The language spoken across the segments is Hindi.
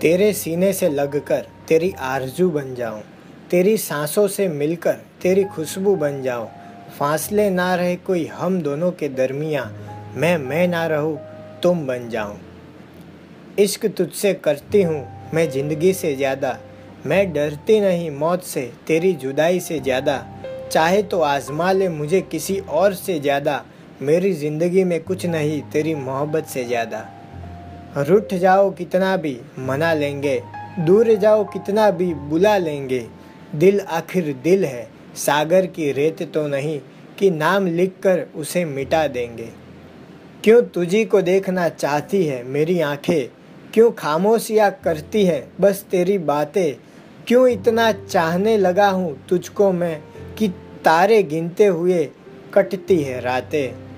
तेरे सीने से लगकर तेरी आरज़ू बन जाऊँ, तेरी सांसों से मिलकर तेरी खुशबू बन जाऊँ। फासले ना रहे कोई हम दोनों के दरमिया, मैं मैं ना रहूँ, तुम बन जाऊँ। इश्क तुझसे करती हूँ मैं ज़िंदगी से ज़्यादा, मैं डरती नहीं मौत से, तेरी जुदाई से ज़्यादा। चाहे तो आजमा ले मुझे किसी और से ज़्यादा, मेरी ज़िंदगी में कुछ नहीं, तेरी मोहब्बत से ज़्यादा। रूठ जाओ कितना भी मना लेंगे, दूर जाओ कितना भी बुला लेंगे। दिल आखिर दिल है, सागर की रेत तो नहीं कि नाम लिखकर उसे मिटा देंगे। क्यों तुझी को देखना चाहती है मेरी आँखें? क्यों खामोशियाँ करती है बस तेरी बातें? क्यों इतना चाहने लगा हूँ तुझको मैं कि तारे गिनते हुए कटती है रातें?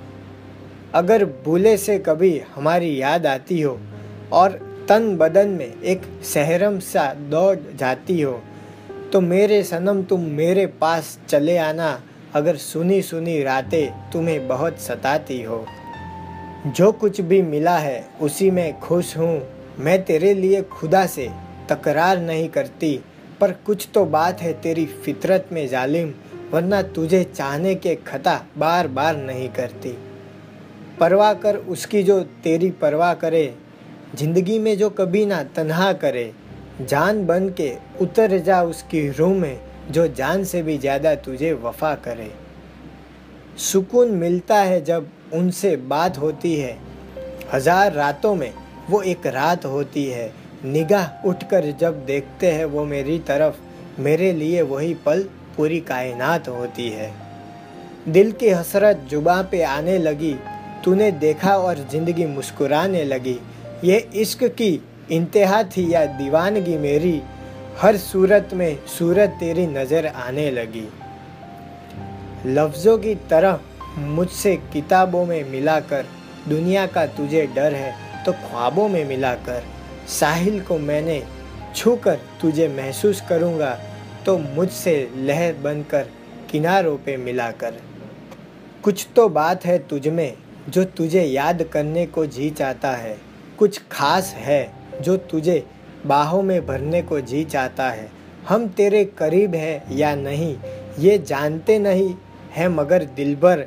अगर भूले से कभी हमारी याद आती हो और तन बदन में एक सहरम सा दौड़ जाती हो तो मेरे सनम तुम मेरे पास चले आना। अगर सुनी सुनी रातें तुम्हें बहुत सताती हो। जो कुछ भी मिला है उसी में खुश हूँ। मैं तेरे लिए खुदा से तकरार नहीं करती, पर कुछ तो बात है तेरी फितरत में जालिम, वरना तुझे चाहने के खता बार बार नहीं करती। परवाह कर उसकी जो तेरी परवाह करे, ज़िंदगी में जो कभी ना तन्हा करे, जान बन के उतर जा उसकी रूह में, जो जान से भी ज़्यादा तुझे वफा करे। सुकून मिलता है जब उनसे बात होती है। हज़ार रातों में वो एक रात होती है। निगाह उठकर जब देखते हैं वो मेरी तरफ़, मेरे लिए वही पल पूरी कायनात होती है। दिल की हसरत जुबा पे आने लगी तूने देखा और ज़िंदगी मुस्कुराने लगी। ये इश्क की इंतहा थी या दीवानगी मेरी, हर सूरत में सूरत तेरी नज़र आने लगी। लफ्ज़ों की तरह मुझसे किताबों में मिलाकर, दुनिया का तुझे डर है तो ख्वाबों में मिलाकर, साहिल को मैंने छूकर तुझे महसूस करूँगा तो मुझसे लहर बनकर किनारों पे मिलाकर। कुछ तो बात है तुझ में जो तुझे याद करने को जी चाहता है, कुछ खास है जो तुझे बाहों में भरने को जी चाहता है। हम तेरे करीब हैं या नहीं, ये जानते नहीं है, मगर दिल भर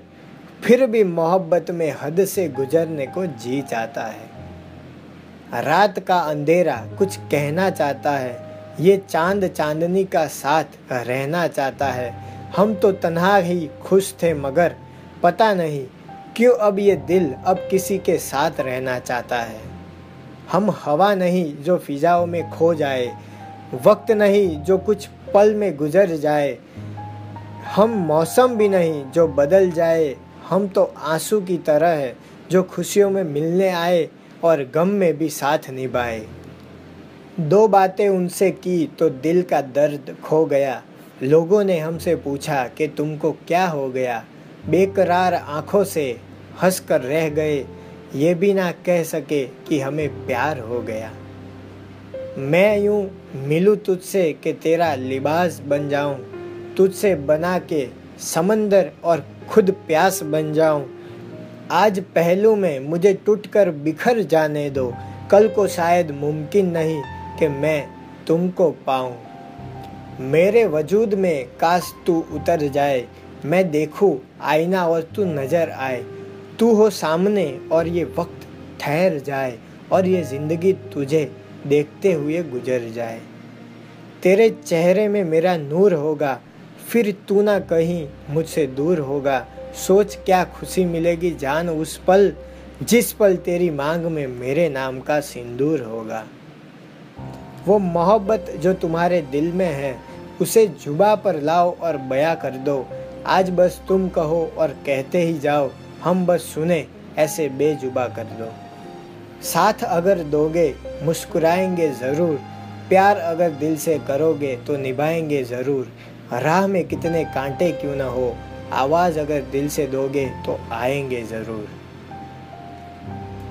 फिर भी मोहब्बत में हद से गुजरने को जी चाहता है। रात का अंधेरा कुछ कहना चाहता है, ये चाँद चांदनी का साथ रहना चाहता है। हम तो तनहा ही खुश थे, मगर पता नहीं क्यों अब ये दिल अब किसी के साथ रहना चाहता है? हम हवा नहीं जो फिजाओं में खो जाए, वक्त नहीं जो कुछ पल में गुजर जाए। हम मौसम भी नहीं जो बदल जाए, हम तो आँसू की तरह है जो खुशियों में मिलने आए और गम में भी साथ निभाए। दो बातें उनसे की तो दिल का दर्द खो गया। लोगों ने हमसे पूछा कि तुमको क्या हो गया? बेकरार आँखों से हंस कर रह गए, ये भी ना कह सके कि हमें प्यार हो गया। मैं यूँ मिलूँ तुझसे कि तेरा लिबास बन जाऊँ, तुझसे बना के समंदर और खुद प्यास बन जाऊँ। आज पहलू में मुझे टूटकर बिखर जाने दो, कल को शायद मुमकिन नहीं कि मैं तुमको पाऊँ। मेरे वजूद में काश तू उतर जाए मैं देखूँ, आईना और तू नज़र आए। तू हो सामने और ये वक्त ठहर जाए और ये ज़िंदगी तुझे देखते हुए गुजर जाए। तेरे चेहरे में मेरा नूर होगा, फिर तू ना कहीं मुझसे दूर होगा। सोच क्या खुशी मिलेगी, जान उस पल जिस पल तेरी मांग में मेरे नाम का सिंदूर होगा। वो मोहब्बत जो तुम्हारे दिल में है, उसे जुबा पर लाओ और बया कर दो। आज बस तुम कहो और कहते ही जाओ, हम बस सुने, ऐसे बेजुबा कर दो साथ अगर दोगे, मुस्कुराएँगे ज़रूर। प्यार अगर दिल से करोगे तो निभाएँगे ज़रूर। राह में कितने कांटे क्यों ना हो, आवाज़ अगर दिल से दोगे तो आएँगे ज़रूर।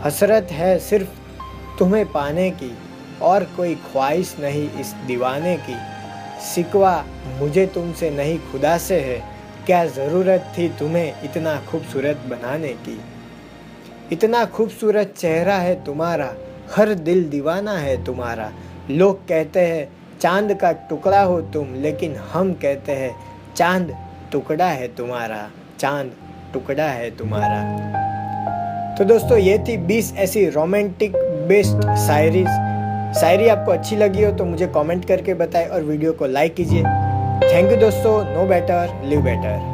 हसरत है सिर्फ़ तुम्हें पाने की, और कोई ख्वाहिश नहीं इस दीवाने की। सिकवा मुझे तुमसे नहीं, खुदा से है। क्या ज़रूरत थी तुम्हें इतना खूबसूरत बनाने की? इतना खूबसूरत चेहरा है तुम्हारा, हर दिल दीवाना है तुम्हारा। लोग कहते हैं, चाँद का टुकड़ा हो तुम, लेकिन हम कहते हैं, चाँद टुकड़ा है तुम्हारा, चाँद टुकड़ा है तुम्हारा। तो दोस्तों, ये थी 20 ऐसी रोमांटिक बेस्ड शायरी शायरी आपको अच्छी लगी हो तो मुझे कमेंट करके बताएँ और वीडियो को लाइक कीजिए। थैंक यू दोस्तों नो बेटर लिव बेटर।